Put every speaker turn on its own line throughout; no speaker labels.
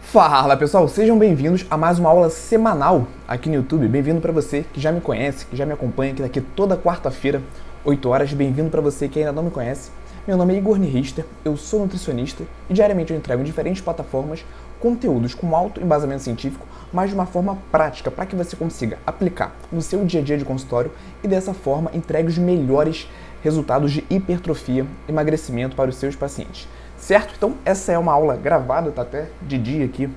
Fala pessoal, sejam bem-vindos a mais uma aula semanal aqui no YouTube. Bem-vindo para você que já me conhece, que já me acompanha aqui daqui toda quarta-feira, 8 horas. Bem-vindo para você que ainda não me conhece. Meu nome é Igor Nirister, eu sou nutricionista e diariamente eu entrego em diferentes plataformas conteúdos com alto embasamento científico, mas de uma forma prática para que você consiga aplicar no seu dia a dia de consultório e dessa forma entregue os melhores resultados de hipertrofia, emagrecimento para os seus pacientes. Certo? Então, essa é uma aula gravada, tá até de dia aqui,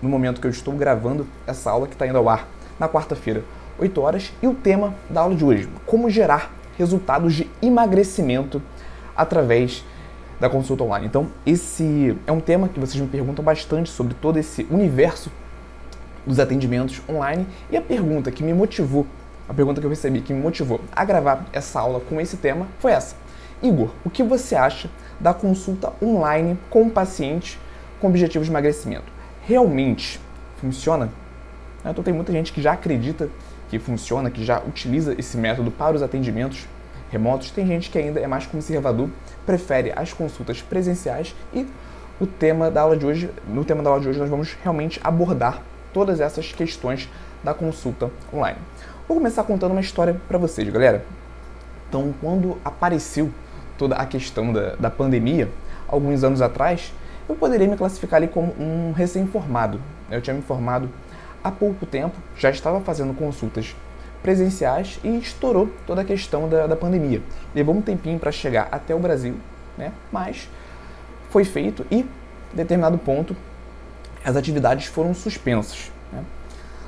no momento que eu estou gravando essa aula que está indo ao ar na quarta-feira, 8 horas. E o tema da aula de hoje: como gerar resultados de emagrecimento através da consulta online. Então, esse é um tema que vocês me perguntam bastante sobre todo esse universo dos atendimentos online. E a pergunta que me motivou, a pergunta que eu recebi que me motivou a gravar essa aula com esse tema foi essa: Igor, o que você acha da consulta online com paciente com objetivos de emagrecimento. Realmente funciona? Então tem muita gente que já acredita que funciona, que já utiliza esse método para os atendimentos remotos. Tem gente que ainda é mais conservador, prefere as consultas presenciais e o tema da aula de hoje, no tema da aula de hoje nós vamos realmente abordar todas essas questões da consulta online. Vou começar contando uma história para vocês, galera. Então, quando apareceu toda a questão da, da pandemia, alguns anos atrás, eu poderia me classificar ali como um recém-formado. Eu tinha me formado há pouco tempo, já estava fazendo consultas presenciais e estourou toda a questão da, da pandemia. Levou um tempinho para chegar até o Brasil, né? mas foi feito e, em determinado ponto, as atividades foram suspensas. Né?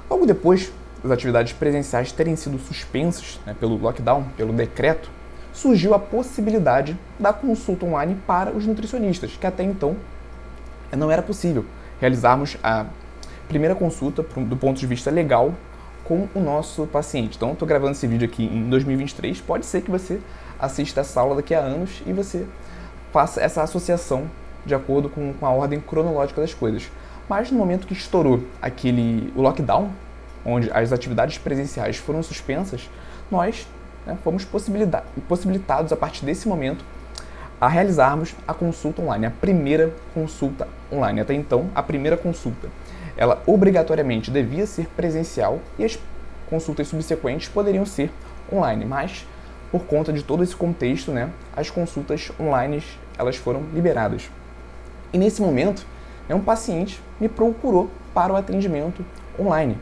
Logo depois das atividades presenciais terem sido suspensas né, pelo lockdown, pelo decreto, surgiu a possibilidade da consulta online para os nutricionistas, que até então não era possível realizarmos a primeira consulta do ponto de vista legal com o nosso paciente. Então, estou gravando esse vídeo aqui em 2023. Pode ser que você assista essa aula daqui a anos e você faça essa associação de acordo com, com a ordem cronológica das coisas. Mas no momento que estourou aquele o lockdown, onde as atividades presenciais foram suspensas, nós né, fomos possibilitados a partir desse momento a realizarmos a consulta online, a primeira consulta online. Até então, a primeira consulta, ela obrigatoriamente devia ser presencial e as consultas subsequentes poderiam ser online, mas por conta de todo esse contexto, né, as consultas online elas foram liberadas. E nesse momento, né, um paciente me procurou para o atendimento online.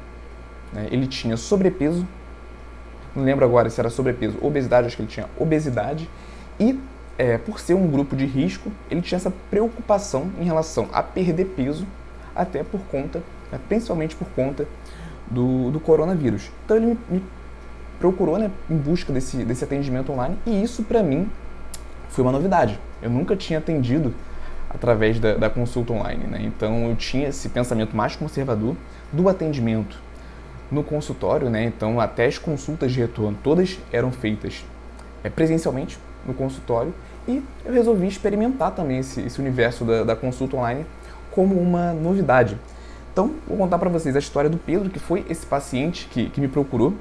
Né, ele tinha sobrepeso, não lembro agora se era sobrepeso, obesidade, acho que ele tinha obesidade, e é, por ser um grupo de risco, ele tinha essa preocupação em relação a perder peso, até por conta, né, principalmente por conta do, do coronavírus. Então ele me, me procurou né, em busca desse, desse atendimento online, e isso para mim foi uma novidade. Eu nunca tinha atendido através da, da consulta online, né? então eu tinha esse pensamento mais conservador do atendimento no consultório, né? Então, até as consultas de retorno, todas eram feitas é, presencialmente no consultório e eu resolvi experimentar também esse, esse universo da, da, consulta online como uma novidade. Então, vou contar para vocês a história do Pedro, que foi esse paciente que, que me procurou.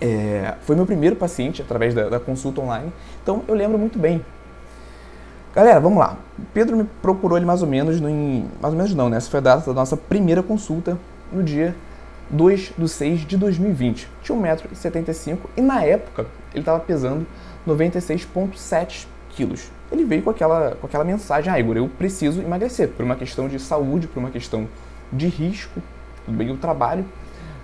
É, foi meu primeiro paciente através da, da consulta online, então eu lembro muito bem. Galera, vamos lá. Pedro me procurou ele mais ou menos, no, mais ou menos não, né? Essa foi a data da nossa primeira consulta no dia 2 de 6 de 2020. Tinha 1,75m e na época ele estava pesando 96,7 quilos. Ele veio com aquela, com aquela mensagem, ah, Igor, eu preciso emagrecer, por uma questão de saúde, por uma questão de risco, tudo bem, eu trabalho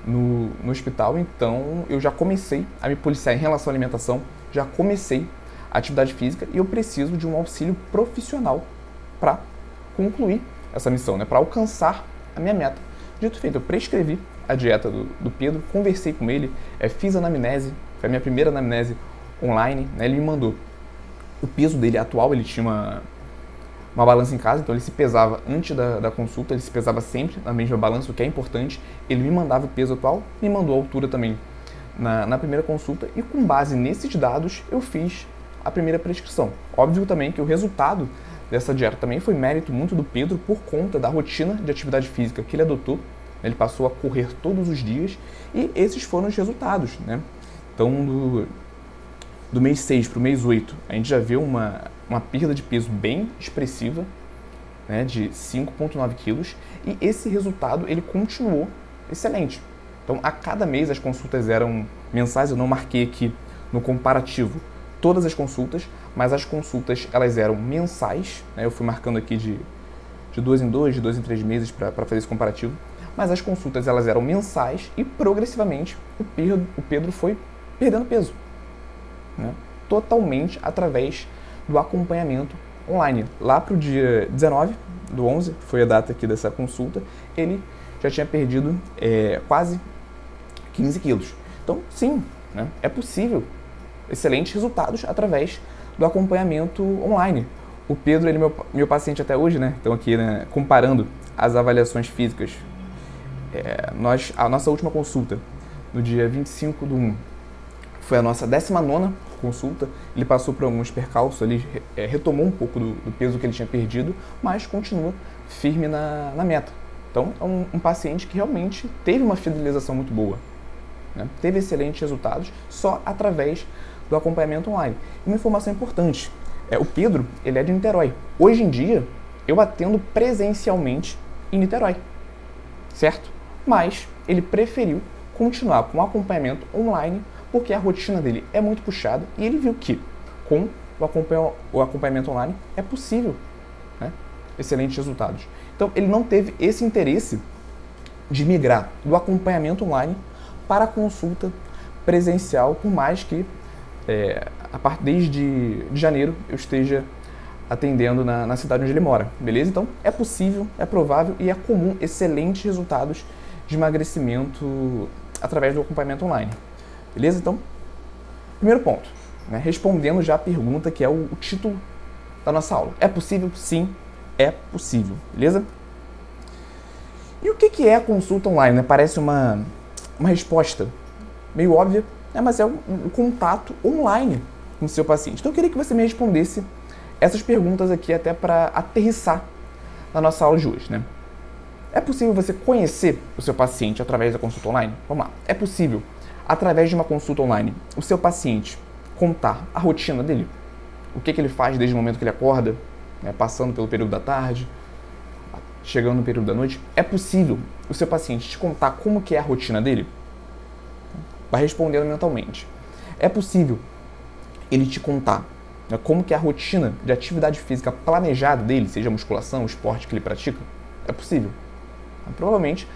no, no hospital, então eu já comecei a me policiar em relação à alimentação, já comecei a atividade física e eu preciso de um auxílio profissional para concluir essa missão, né, para alcançar a minha meta. Dito feito, eu prescrevi a dieta do, do Pedro, conversei com ele, é, fiz a anamnese, foi a minha primeira anamnese online, né, ele me mandou o peso dele atual, ele tinha uma, uma balança em casa, então ele se pesava antes da, da consulta, ele se pesava sempre na mesma balança, o que é importante, ele me mandava o peso atual, me mandou a altura também na, na primeira consulta, e com base nesses dados eu fiz a primeira prescrição. Óbvio também que o resultado dessa dieta também foi mérito muito do Pedro por conta da rotina de atividade física que ele adotou Ele passou a correr todos os dias e esses foram os resultados. Né? Então, do, do mês 6 para o mês 8, a gente já vê uma, uma perda de peso bem expressiva, né, de 5,9 quilos, e esse resultado ele continuou excelente. Então, a cada mês as consultas eram mensais, eu não marquei aqui no comparativo todas as consultas, mas as consultas elas eram mensais, né, eu fui marcando aqui de, de dois em dois, de dois em três meses para fazer esse comparativo, mas as consultas elas eram mensais e progressivamente o Pedro, o Pedro foi perdendo peso, né, totalmente através do acompanhamento online. Lá para o dia 19 do 11, foi a data aqui dessa consulta, ele já tinha perdido é, quase 15 quilos. Então, sim, né, é possível excelentes resultados através do acompanhamento online. O Pedro, ele é meu, meu paciente até hoje, né? Então, aqui, né, comparando as avaliações físicas, é, nós, a nossa última consulta, no dia 25 do 1, foi a nossa 19 consulta. Ele passou por alguns percalços ali, é, retomou um pouco do, do, peso que ele tinha perdido, mas continua firme na, na meta. Então, é um, um, paciente que realmente teve uma fidelização muito boa. Né? Teve excelentes resultados só através do acompanhamento online. E uma informação importante: é, o Pedro ele é de Niterói. Hoje em dia, eu atendo presencialmente em Niterói, certo? Mas ele preferiu continuar com o acompanhamento online porque a rotina dele é muito puxada e ele viu que com o acompanhamento online é possível né? excelentes resultados. Então ele não teve esse interesse de migrar do acompanhamento online para a consulta presencial, por mais que é, a partir desde de janeiro eu esteja atendendo na, na, cidade onde ele mora, beleza? Então é possível, é provável e é comum excelentes resultados de emagrecimento através do acompanhamento online. Beleza? Então, primeiro ponto, né, respondendo já a pergunta que é o, o título da nossa aula. É possível? Sim, é possível. Beleza? E o que, que é a consulta online? Né? Parece uma, uma resposta meio óbvia, né? mas é um, um contato online com o seu paciente. Então eu queria que você me respondesse essas perguntas aqui até para aterrissar na nossa aula de hoje. Né? É possível você conhecer o seu paciente através da consulta online? Vamos lá. É possível através de uma consulta online, o seu paciente contar a rotina dele, o que, que ele faz desde o momento que ele acorda, né, passando pelo período da tarde, chegando no período da noite, é possível o seu paciente te contar como que é a rotina dele? Vai respondendo mentalmente. É possível ele te contar né, como que é a rotina de atividade física planejada dele, seja musculação, esporte que ele pratica? É possível. Provavelmente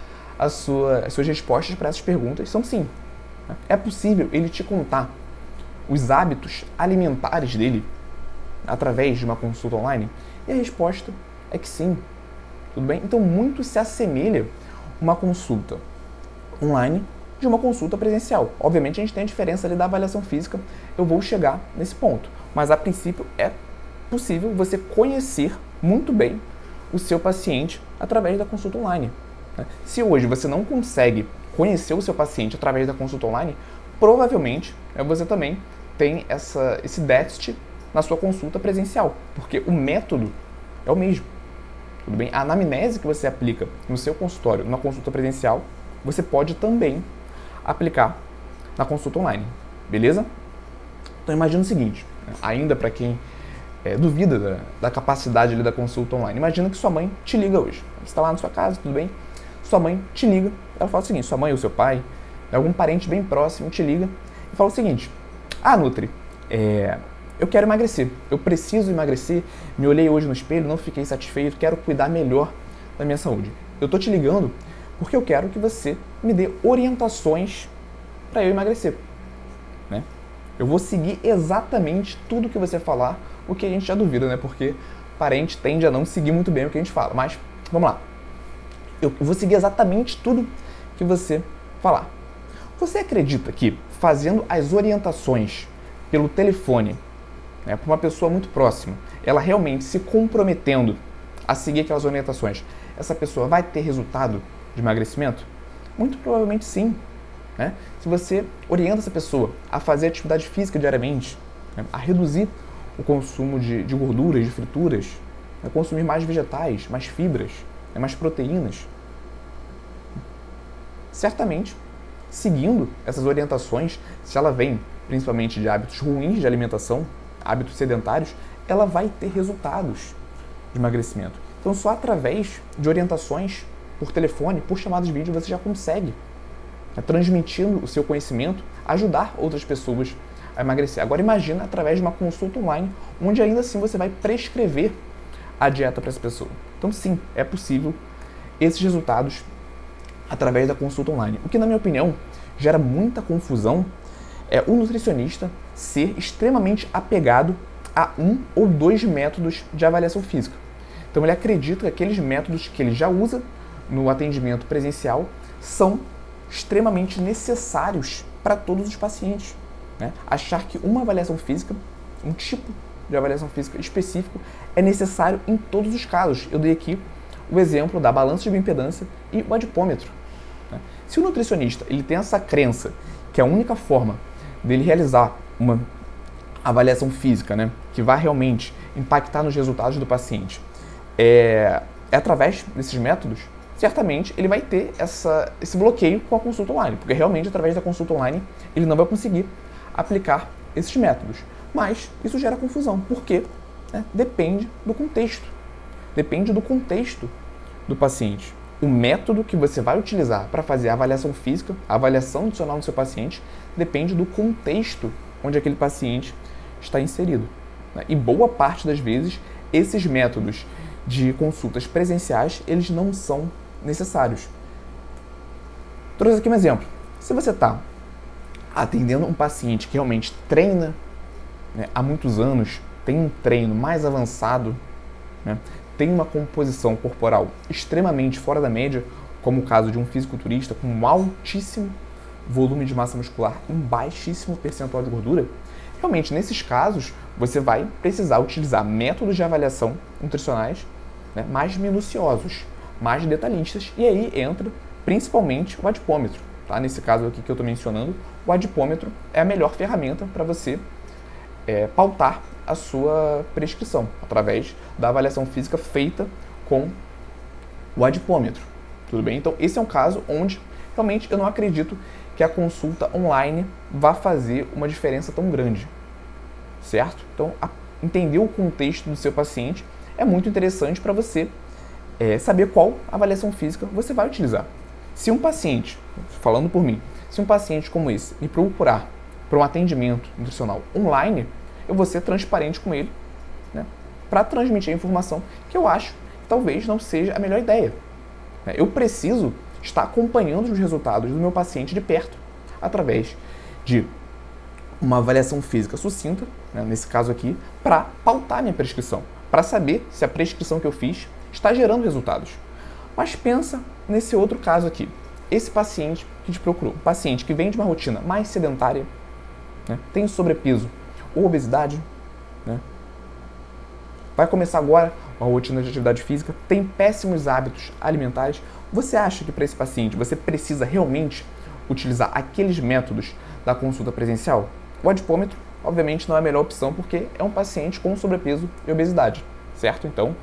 sua, as suas respostas para essas perguntas são sim. É possível ele te contar os hábitos alimentares dele através de uma consulta online? E a resposta é que sim. Tudo bem? Então, muito se assemelha uma consulta online de uma consulta presencial. Obviamente, a gente tem a diferença ali da avaliação física, eu vou chegar nesse ponto. Mas, a princípio, é possível você conhecer muito bem o seu paciente através da consulta online. Né? Se hoje você não consegue conhecer o seu paciente através da consulta online, provavelmente né, você também tem essa, esse déficit na sua consulta presencial, porque o método é o mesmo. Tudo bem? A anamnese que você aplica no seu consultório, na consulta presencial, você pode também aplicar na consulta online. Beleza? Então imagina o seguinte, ainda para quem é, duvida da, da capacidade ali, da consulta online, imagina que sua mãe te liga hoje. Você está lá na sua casa, tudo bem? Sua mãe te liga ela fala o seguinte: sua mãe ou seu pai, algum parente bem próximo, te liga e fala o seguinte: Ah, Nutri, é, eu quero emagrecer, eu preciso emagrecer, me olhei hoje no espelho, não fiquei satisfeito, quero cuidar melhor da minha saúde. Eu tô te ligando porque eu quero que você me dê orientações para eu emagrecer. Né? Eu vou seguir exatamente tudo que você falar, o que a gente já duvida, né? Porque parente tende a não seguir muito bem o que a gente fala. Mas vamos lá. Eu vou seguir exatamente tudo que você falar. Você acredita que fazendo as orientações pelo telefone né, para uma pessoa muito próxima, ela realmente se comprometendo a seguir aquelas orientações, essa pessoa vai ter resultado de emagrecimento? Muito provavelmente sim. Né? Se você orienta essa pessoa a fazer atividade física diariamente, né, a reduzir o consumo de, de gorduras, de frituras, a consumir mais vegetais, mais fibras, né, mais proteínas, certamente, seguindo essas orientações, se ela vem principalmente de hábitos ruins de alimentação, hábitos sedentários, ela vai ter resultados de emagrecimento. Então, só através de orientações por telefone, por chamadas de vídeo, você já consegue, né, transmitindo o seu conhecimento, ajudar outras pessoas a emagrecer. Agora, imagina através de uma consulta online, onde ainda assim você vai prescrever a dieta para essa pessoa. Então, sim, é possível esses resultados através da consulta online. O que, na minha opinião, gera muita confusão é o nutricionista ser extremamente apegado a um ou dois métodos de avaliação física. Então ele acredita que aqueles métodos que ele já usa no atendimento presencial são extremamente necessários para todos os pacientes. Né? Achar que uma avaliação física, um tipo de avaliação física específico, é necessário em todos os casos. Eu dei aqui o exemplo da balança de bioimpedância e o adipômetro. Se o nutricionista ele tem essa crença que a única forma dele realizar uma avaliação física, né, que vai realmente impactar nos resultados do paciente, é, é através desses métodos, certamente ele vai ter essa, esse bloqueio com a consulta online, porque realmente através da consulta online ele não vai conseguir aplicar esses métodos. Mas isso gera confusão, porque né, depende do contexto. Depende do contexto do paciente. O método que você vai utilizar para fazer a avaliação física, a avaliação adicional do seu paciente, depende do contexto onde aquele paciente está inserido. Né? E boa parte das vezes, esses métodos de consultas presenciais, eles não são necessários. Trouxe aqui um exemplo. Se você está atendendo um paciente que realmente treina né, há muitos anos, tem um treino mais avançado, né, tem uma composição corporal extremamente fora da média, como o caso de um fisiculturista com um altíssimo volume de massa muscular e um baixíssimo percentual de gordura, realmente nesses casos você vai precisar utilizar métodos de avaliação nutricionais né, mais minuciosos, mais detalhistas, e aí entra principalmente o adipômetro. Tá? Nesse caso aqui que eu estou mencionando, o adipômetro é a melhor ferramenta para você é, pautar a sua prescrição através da avaliação física feita com o adipômetro. Tudo bem? Então, esse é um caso onde realmente eu não acredito que a consulta online vá fazer uma diferença tão grande. Certo? Então, a, entender o contexto do seu paciente é muito interessante para você é, saber qual avaliação física você vai utilizar. Se um paciente, falando por mim, se um paciente como esse me procurar para um atendimento nutricional online, eu vou ser transparente com ele, né, para transmitir a informação que eu acho que talvez não seja a melhor ideia. Eu preciso estar acompanhando os resultados do meu paciente de perto, através de uma avaliação física sucinta, né, nesse caso aqui, para pautar minha prescrição, para saber se a prescrição que eu fiz está gerando resultados. Mas pensa nesse outro caso aqui. Esse paciente que te procurou, um paciente que vem de uma rotina mais sedentária, né, tem sobrepeso, ou obesidade, né? vai começar agora uma rotina de atividade física, tem péssimos hábitos alimentares, você acha que para esse paciente você precisa realmente utilizar aqueles métodos da consulta presencial? O adipômetro, obviamente, não é a melhor opção porque é um paciente com sobrepeso e obesidade, certo? Então,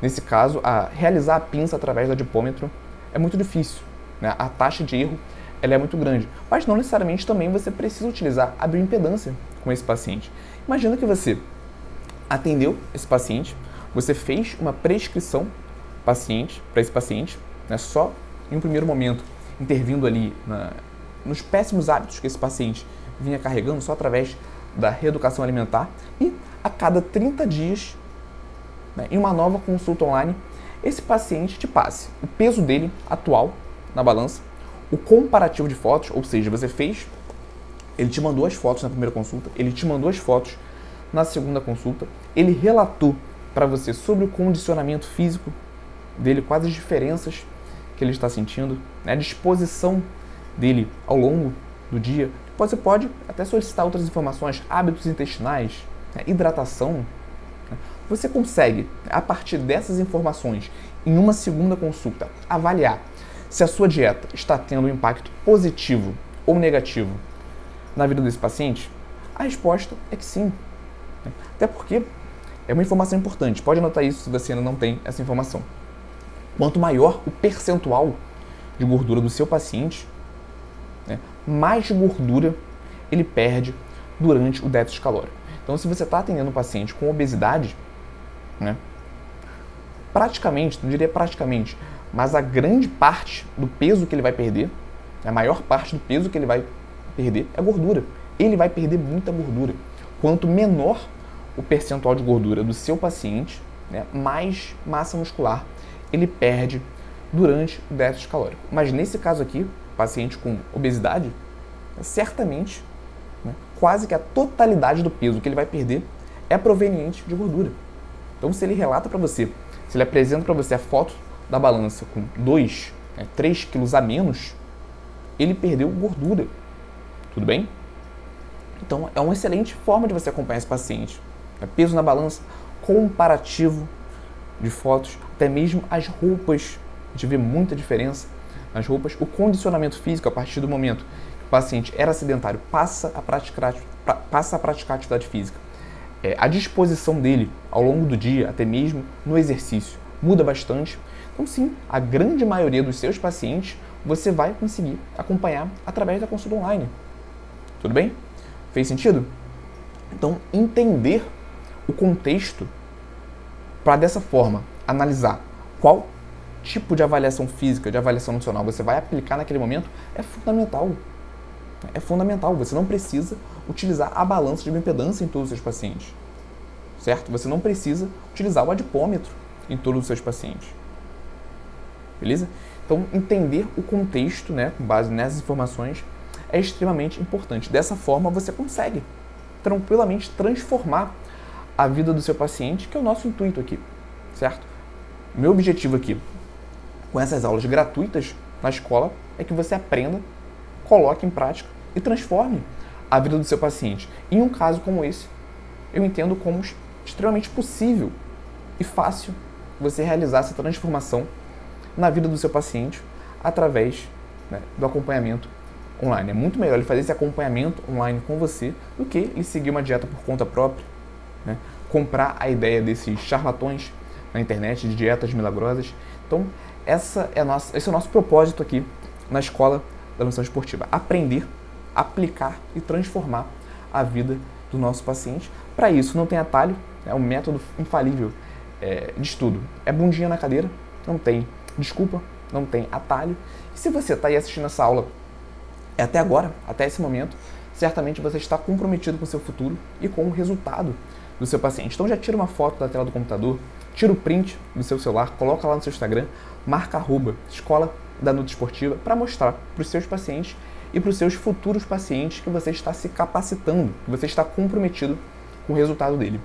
nesse caso, a realizar a pinça através do adipômetro é muito difícil, né? a taxa de erro ela é muito grande, mas não necessariamente também você precisa utilizar a bioimpedância com esse paciente. Imagina que você atendeu esse paciente, você fez uma prescrição paciente para esse paciente, né, só em um primeiro momento intervindo ali na, nos péssimos hábitos que esse paciente vinha carregando só através da reeducação alimentar e a cada 30 dias, né, em uma nova consulta online, esse paciente te passe o peso dele atual na balança, o comparativo de fotos, ou seja, você fez ele te mandou as fotos na primeira consulta, ele te mandou as fotos na segunda consulta, ele relatou para você sobre o condicionamento físico dele, quais as diferenças que ele está sentindo, né, a disposição dele ao longo do dia. Você pode até solicitar outras informações, hábitos intestinais, né, hidratação. Né. Você consegue, a partir dessas informações, em uma segunda consulta, avaliar se a sua dieta está tendo um impacto positivo ou negativo na vida desse paciente? A resposta é que sim. Até porque é uma informação importante. Pode anotar isso se você ainda não tem essa informação. Quanto maior o percentual de gordura do seu paciente, mais gordura ele perde durante o déficit calórico. Então, se você está atendendo um paciente com obesidade, né, praticamente, não diria praticamente, mas a grande parte do peso que ele vai perder, a maior parte do peso que ele vai perder é gordura. Ele vai perder muita gordura. Quanto menor o percentual de gordura do seu paciente, né, mais massa muscular ele perde durante o déficit calórico. Mas nesse caso aqui, paciente com obesidade, certamente, né, quase que a totalidade do peso que ele vai perder é proveniente de gordura. Então, se ele relata para você, se ele apresenta para você a foto da balança com 2, né, 3 quilos a menos, ele perdeu gordura. Tudo bem? Então, é uma excelente forma de você acompanhar esse paciente. É peso na balança, comparativo de fotos, até mesmo as roupas. A gente vê muita diferença nas roupas. O condicionamento físico, a partir do momento que o paciente era sedentário, passa a praticar, passa a praticar atividade física. É, a disposição dele ao longo do dia, até mesmo no exercício, muda bastante. Então, sim, a grande maioria dos seus pacientes você vai conseguir acompanhar através da consulta online. Tudo bem? Fez sentido? Então, entender o contexto para dessa forma analisar qual tipo de avaliação física, de avaliação nutricional você vai aplicar naquele momento é fundamental. É fundamental. Você não precisa utilizar a balança de bioimpedância em todos os seus pacientes. Certo? Você não precisa utilizar o adipômetro em todos os seus pacientes. Beleza? Então, entender o contexto, né, com base nessas informações, é extremamente importante. Dessa forma, você consegue tranquilamente transformar a vida do seu paciente, que é o nosso intuito aqui, certo? Meu objetivo aqui, com essas aulas gratuitas na escola, é que você aprenda, coloque em prática e transforme a vida do seu paciente. Em um caso como esse, eu entendo como extremamente possível e fácil você realizar essa transformação na vida do seu paciente através né, do acompanhamento online. É muito melhor ele fazer esse acompanhamento online com você do que ele seguir uma dieta por conta própria, né? comprar a ideia desses charlatões na internet de dietas milagrosas. Então, essa é nossa, esse é o nosso propósito aqui na escola da nutrição esportiva: aprender, aplicar e transformar a vida do nosso paciente. Para isso, não tem atalho, é um método infalível é, de estudo. É bundinha na cadeira, não tem desculpa, não tem atalho. E se você está aí assistindo essa aula até agora, até esse momento, certamente você está comprometido com o seu futuro e com o resultado do seu paciente. Então já tira uma foto da tela do computador, tira o print do seu celular, coloca lá no seu Instagram, marca arroba Escola da Nutra Esportiva para mostrar para os seus pacientes e para os seus futuros pacientes que você está se capacitando, que você está comprometido com o resultado dele.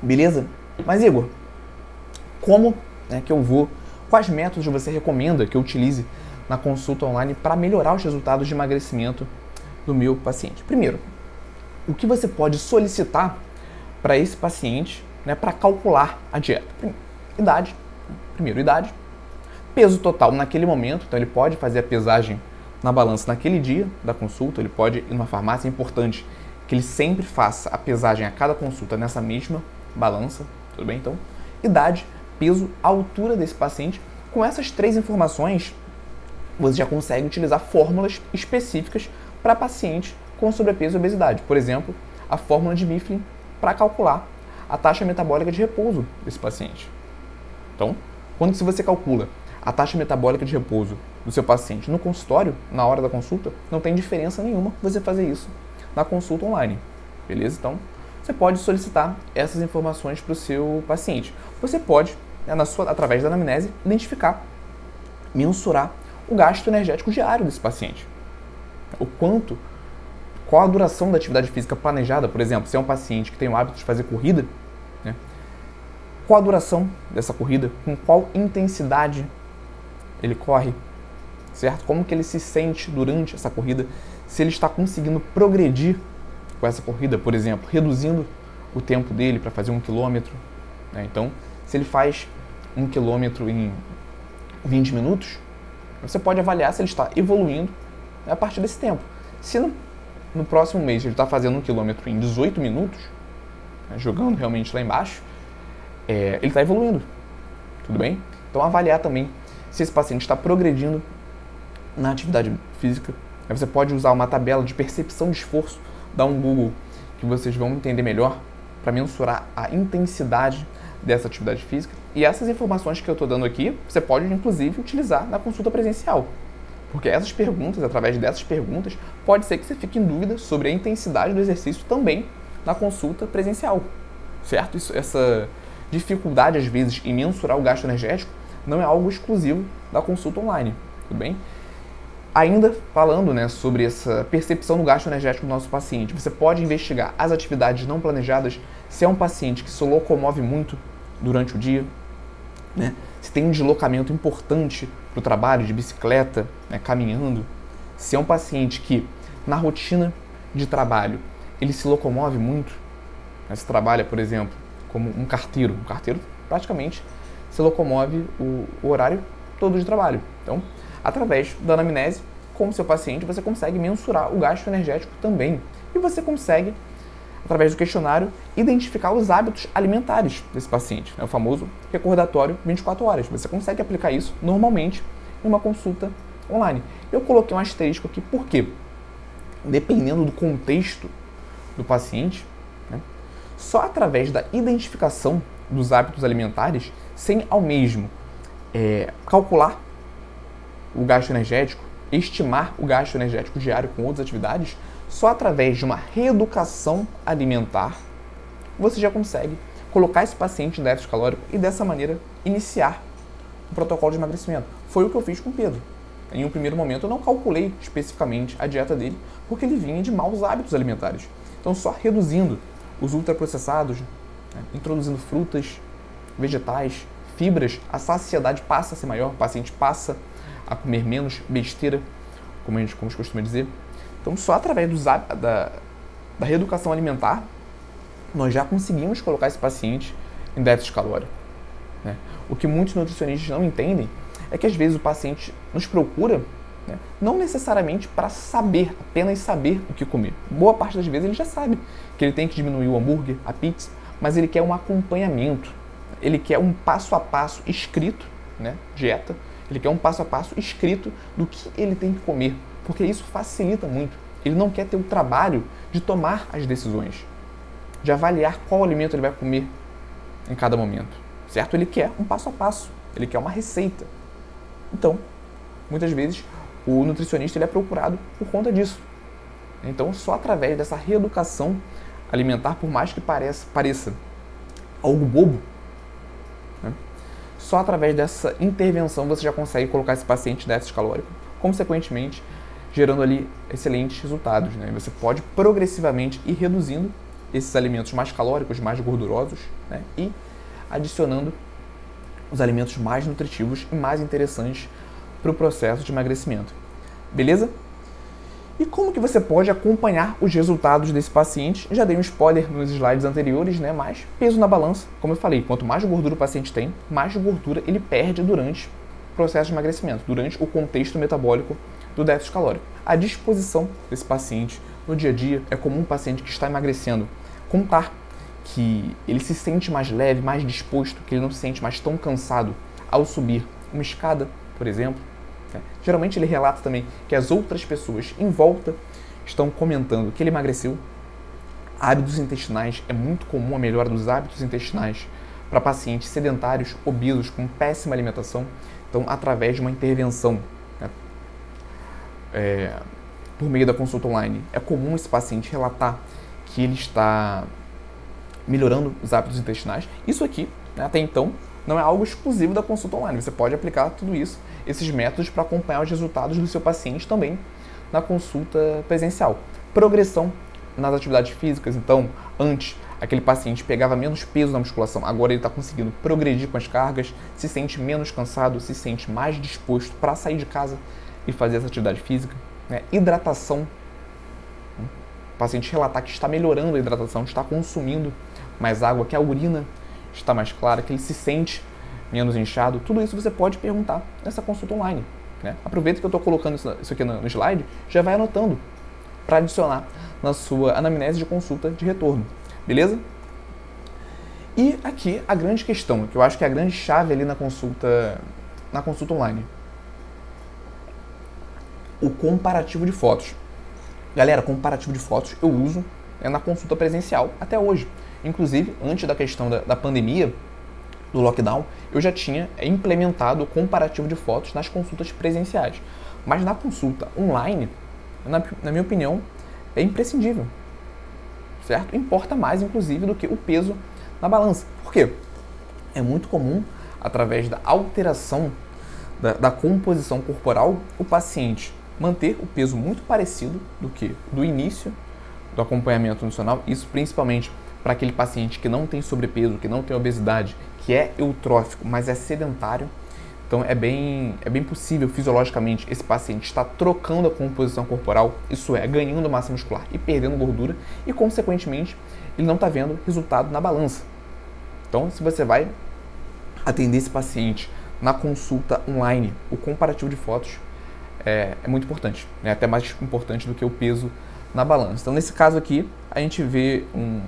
Beleza? Mas Igor, como né, que eu vou, quais métodos você recomenda que eu utilize na consulta online para melhorar os resultados de emagrecimento do meu paciente? Primeiro, o que você pode solicitar para esse paciente né, para calcular a dieta? Idade, primeiro, idade, peso total naquele momento, então ele pode fazer a pesagem na balança naquele dia da consulta, ele pode ir numa farmácia, é importante que ele sempre faça a pesagem a cada consulta nessa mesma balança, tudo bem? Então, idade, peso, altura desse paciente. Com essas três informações, você já consegue utilizar fórmulas específicas para pacientes com sobrepeso e obesidade. Por exemplo, a fórmula de Mifflin para calcular a taxa metabólica de repouso desse paciente. Então, quando se você calcula a taxa metabólica de repouso do seu paciente no consultório, na hora da consulta, não tem diferença nenhuma você fazer isso na consulta online. Beleza? Então, você pode solicitar essas informações para o seu paciente. Você pode, né, na sua, através da anamnese, identificar, mensurar o gasto energético diário desse paciente. O quanto, qual a duração da atividade física planejada, por exemplo, se é um paciente que tem o hábito de fazer corrida, né, qual a duração dessa corrida, com qual intensidade ele corre, certo? Como que ele se sente durante essa corrida, se ele está conseguindo progredir com essa corrida, por exemplo, reduzindo o tempo dele para fazer um quilômetro. Né? Então, se ele faz um quilômetro em 20 minutos, você pode avaliar se ele está evoluindo a partir desse tempo. Se no, no próximo mês ele está fazendo um quilômetro em 18 minutos, né, jogando realmente lá embaixo, é, ele está evoluindo. Tudo bem? Então, avaliar também se esse paciente está progredindo na atividade física. Aí você pode usar uma tabela de percepção de esforço, dar um Google que vocês vão entender melhor para mensurar a intensidade dessa atividade física. E essas informações que eu estou dando aqui, você pode inclusive utilizar na consulta presencial. Porque essas perguntas, através dessas perguntas, pode ser que você fique em dúvida sobre a intensidade do exercício também na consulta presencial. Certo? Isso, essa dificuldade, às vezes, em mensurar o gasto energético não é algo exclusivo da consulta online. Tudo bem? Ainda falando né, sobre essa percepção do gasto energético do nosso paciente, você pode investigar as atividades não planejadas se é um paciente que se locomove muito durante o dia, né? se tem um deslocamento importante para o trabalho de bicicleta, né, caminhando, se é um paciente que na rotina de trabalho ele se locomove muito, né, se trabalha, por exemplo, como um carteiro, um carteiro praticamente se locomove o, o horário todo de trabalho. Então, através da anamnese com o seu paciente, você consegue mensurar o gasto energético também. E você consegue, através do questionário, identificar os hábitos alimentares desse paciente, né? o famoso recordatório 24 horas. Você consegue aplicar isso normalmente em uma consulta online. Eu coloquei um asterisco aqui, por quê? Dependendo do contexto do paciente, né? só através da identificação dos hábitos alimentares, sem ao mesmo é, calcular o gasto energético, estimar o gasto energético diário com outras atividades, só através de uma reeducação alimentar você já consegue colocar esse paciente em déficit calórico e dessa maneira iniciar o protocolo de emagrecimento. Foi o que eu fiz com o Pedro. Em um primeiro momento eu não calculei especificamente a dieta dele porque ele vinha de maus hábitos alimentares. Então só reduzindo os ultraprocessados, né, introduzindo frutas, vegetais, fibras, a saciedade passa a ser maior, o paciente passa a comer menos besteira, como a gente, como costuma dizer. Então, só através dos, da, da reeducação alimentar, nós já conseguimos colocar esse paciente em déficit calórico. Né? O que muitos nutricionistas não entendem é que às vezes o paciente nos procura né, não necessariamente para saber, apenas saber o que comer. Boa parte das vezes ele já sabe que ele tem que diminuir o hambúrguer, a pizza, mas ele quer um acompanhamento, ele quer um passo a passo escrito, né, dieta, ele quer um passo a passo escrito do que ele tem que comer, porque isso facilita muito. Ele não quer ter o trabalho de tomar as decisões, de avaliar qual alimento ele vai comer em cada momento, certo? Ele quer um passo a passo, ele quer uma receita. Então, muitas vezes o nutricionista ele é procurado por conta disso. Então, só através dessa reeducação alimentar, por mais que pareça, pareça algo bobo, só através dessa intervenção você já consegue colocar esse paciente em déficit calórico, consequentemente gerando ali excelentes resultados. Né? Você pode progressivamente ir reduzindo esses alimentos mais calóricos, mais gordurosos, né? e adicionando os alimentos mais nutritivos e mais interessantes para o processo de emagrecimento. Beleza? E como que você pode acompanhar os resultados desse paciente? Já dei um spoiler nos slides anteriores, né? Mas peso na balança, como eu falei, quanto mais gordura o paciente tem, mais gordura ele perde durante o processo de emagrecimento, durante o contexto metabólico do déficit calórico. A disposição desse paciente no dia a dia é comum um paciente que está emagrecendo contar que ele se sente mais leve, mais disposto, que ele não se sente mais tão cansado ao subir uma escada, por exemplo, é. Geralmente ele relata também que as outras pessoas em volta estão comentando que ele emagreceu. Hábitos intestinais, é muito comum a melhora dos hábitos intestinais para pacientes sedentários, obesos, com péssima alimentação. Então, através de uma intervenção né, é, por meio da consulta online, é comum esse paciente relatar que ele está melhorando os hábitos intestinais. Isso aqui, né, até então, não é algo exclusivo da consulta online. Você pode aplicar tudo isso esses métodos para acompanhar os resultados do seu paciente também na consulta presencial. Progressão nas atividades físicas, então, antes aquele paciente pegava menos peso na musculação, agora ele está conseguindo progredir com as cargas, se sente menos cansado, se sente mais disposto para sair de casa e fazer essa atividade física. Né? Hidratação. O paciente relatar que está melhorando a hidratação, está consumindo mais água, que a urina está mais clara, que ele se sente menos inchado, tudo isso você pode perguntar nessa consulta online. Né? Aproveita que eu estou colocando isso aqui no slide, já vai anotando para adicionar na sua anamnese de consulta de retorno, beleza? E aqui a grande questão, que eu acho que é a grande chave ali na consulta, na consulta online. O comparativo de fotos. Galera, comparativo de fotos eu uso é na consulta presencial até hoje. Inclusive, antes da questão da, da pandemia, do lockdown, eu já tinha implementado o comparativo de fotos nas consultas presenciais. Mas na consulta online, na, na minha opinião, é imprescindível. Certo? Importa mais, inclusive, do que o peso na balança. Por quê? É muito comum, através da alteração da, da composição corporal, o paciente manter o peso muito parecido do que do início do acompanhamento nutricional, isso principalmente para aquele paciente que não tem sobrepeso, que não tem obesidade, que é eutrófico, mas é sedentário. Então é bem, é bem possível fisiologicamente esse paciente estar trocando a composição corporal, isso é, ganhando massa muscular e perdendo gordura, e consequentemente ele não está vendo resultado na balança. Então, se você vai atender esse paciente na consulta online, o comparativo de fotos é, é muito importante, é até mais importante do que o peso na balança. Então, nesse caso aqui, a gente vê um,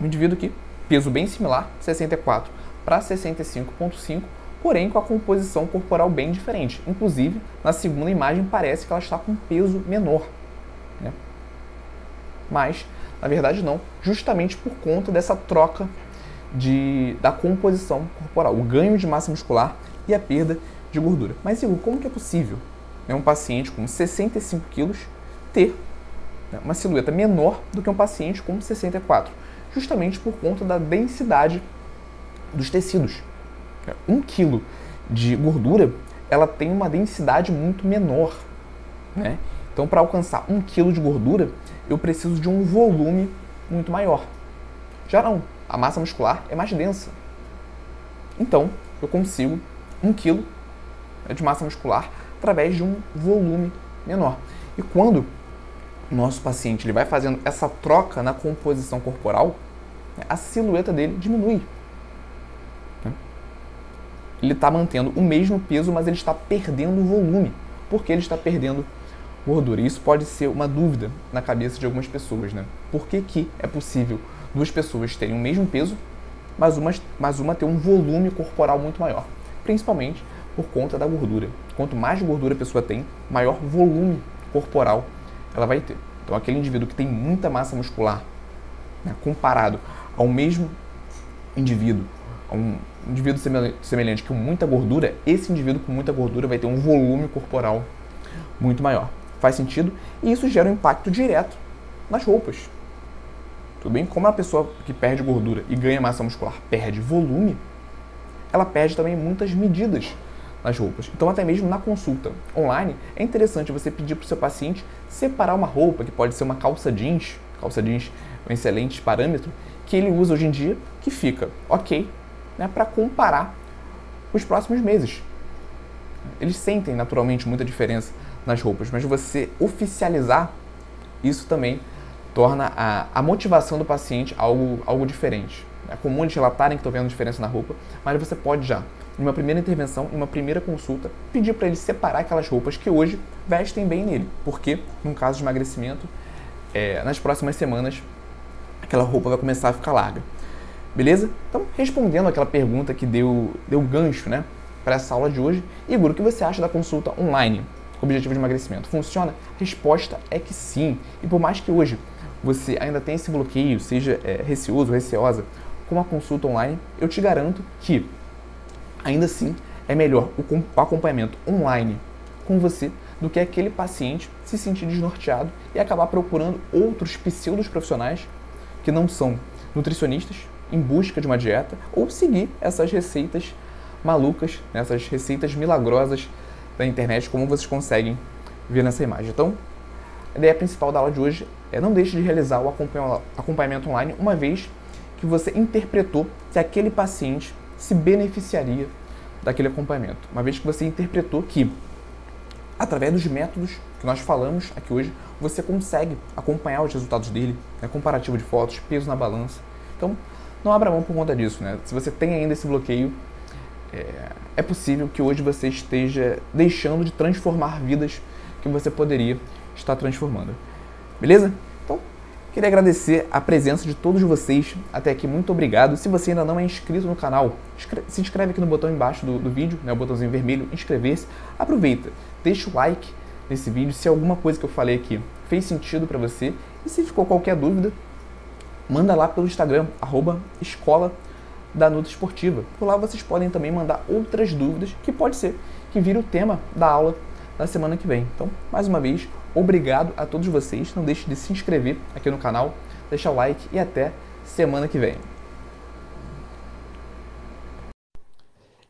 um indivíduo aqui, peso bem similar, 64 para 65,5, porém com a composição corporal bem diferente. Inclusive, na segunda imagem parece que ela está com peso menor. Né? Mas, na verdade, não, justamente por conta dessa troca de, da composição corporal, o ganho de massa muscular e a perda de gordura. Mas, Igor, como que é possível né, um paciente com 65 quilos ter né, uma silhueta menor do que um paciente com 64? Justamente por conta da densidade dos tecidos. Um quilo de gordura, ela tem uma densidade muito menor. Né? Então, para alcançar um quilo de gordura, eu preciso de um volume muito maior. Já não, a massa muscular é mais densa. Então, eu consigo um quilo de massa muscular através de um volume menor. E quando o nosso paciente ele vai fazendo essa troca na composição corporal, a silhueta dele diminui. Ele está mantendo o mesmo peso, mas ele está perdendo volume. Porque ele está perdendo gordura. E isso pode ser uma dúvida na cabeça de algumas pessoas, né? Por que, que é possível duas pessoas terem o mesmo peso, mas uma, mas uma ter um volume corporal muito maior? Principalmente por conta da gordura. Quanto mais gordura a pessoa tem, maior volume corporal ela vai ter. Então, aquele indivíduo que tem muita massa muscular, né, comparado ao mesmo indivíduo, a um indivíduo semelhante com muita gordura, esse indivíduo com muita gordura vai ter um volume corporal muito maior. Faz sentido? E isso gera um impacto direto nas roupas. Tudo bem? Como a pessoa que perde gordura e ganha massa muscular perde volume, ela perde também muitas medidas nas roupas. Então, até mesmo na consulta online, é interessante você pedir para o seu paciente separar uma roupa, que pode ser uma calça jeans, calça jeans é um excelente parâmetro, que ele usa hoje em dia, que fica ok, né, para comparar os próximos meses. Eles sentem naturalmente muita diferença nas roupas, mas você oficializar isso também torna a, a motivação do paciente algo, algo diferente. É comum eles relatarem que estão vendo diferença na roupa, mas você pode já, em uma primeira intervenção, em uma primeira consulta, pedir para ele separar aquelas roupas que hoje vestem bem nele, porque, num caso de emagrecimento, é, nas próximas semanas, aquela roupa vai começar a ficar larga. Beleza? Então, respondendo aquela pergunta que deu, deu gancho né, para essa aula de hoje, Igor, o que você acha da consulta online? Objetivo de emagrecimento. Funciona? A resposta é que sim. E por mais que hoje você ainda tenha esse bloqueio, seja é, receoso, receosa com a consulta online, eu te garanto que ainda assim é melhor o acompanhamento online com você do que aquele paciente se sentir desnorteado e acabar procurando outros pseudos profissionais que não são nutricionistas em busca de uma dieta ou seguir essas receitas malucas, né, essas receitas milagrosas da internet, como vocês conseguem ver nessa imagem. Então, a ideia principal da aula de hoje é não deixe de realizar o acompanhamento online uma vez que você interpretou que aquele paciente se beneficiaria daquele acompanhamento. Uma vez que você interpretou que, através dos métodos que nós falamos aqui hoje, você consegue acompanhar os resultados dele, né, comparativo de fotos, peso na balança. Então, não abra mão por conta disso. Né? Se você tem ainda esse bloqueio, é, é possível que hoje você esteja deixando de transformar vidas que você poderia estar transformando. Beleza? Queria agradecer a presença de todos vocês até aqui. Muito obrigado. Se você ainda não é inscrito no canal, se inscreve aqui no botão embaixo do, do vídeo, né, o botãozinho vermelho, inscrever-se. Aproveita, deixa o like nesse vídeo, se alguma coisa que eu falei aqui fez sentido para você e se ficou qualquer dúvida, manda lá pelo Instagram, arroba escola da Nuta Esportiva. Por lá vocês podem também mandar outras dúvidas que pode ser que vire o tema da aula na semana que vem. Então, mais uma vez, obrigado a todos vocês. Não deixe de se inscrever aqui no canal, deixar o like e até semana que vem.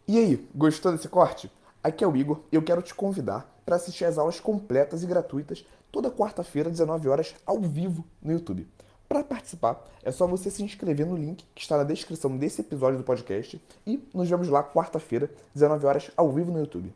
E aí, gostou desse corte? Aqui é o Igor e eu quero te convidar para assistir às aulas completas e gratuitas toda quarta-feira, 19 horas, ao vivo no YouTube. Para participar, é só você se inscrever no link que está na descrição desse episódio do podcast e nos vemos lá quarta-feira, 19 horas, ao vivo no YouTube.